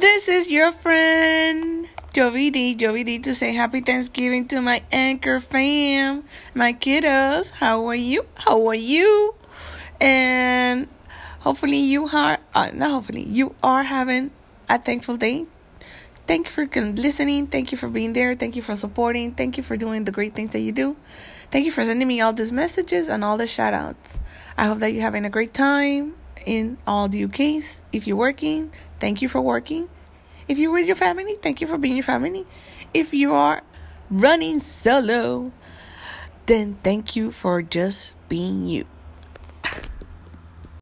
This is your friend Yovy D. Yovy D to say happy Thanksgiving to my anchor fam, my kiddos. How are you? How are you? And hopefully you are, uh, not hopefully, you are having a thankful day. Thank you for listening. Thank you for being there. Thank you for supporting. Thank you for doing the great things that you do. Thank you for sending me all these messages and all the shout outs. I hope that you're having a great time in all the UKs. If you're working, thank you for working. If you're with your family, thank you for being your family. If you are running solo, then thank you for just being you.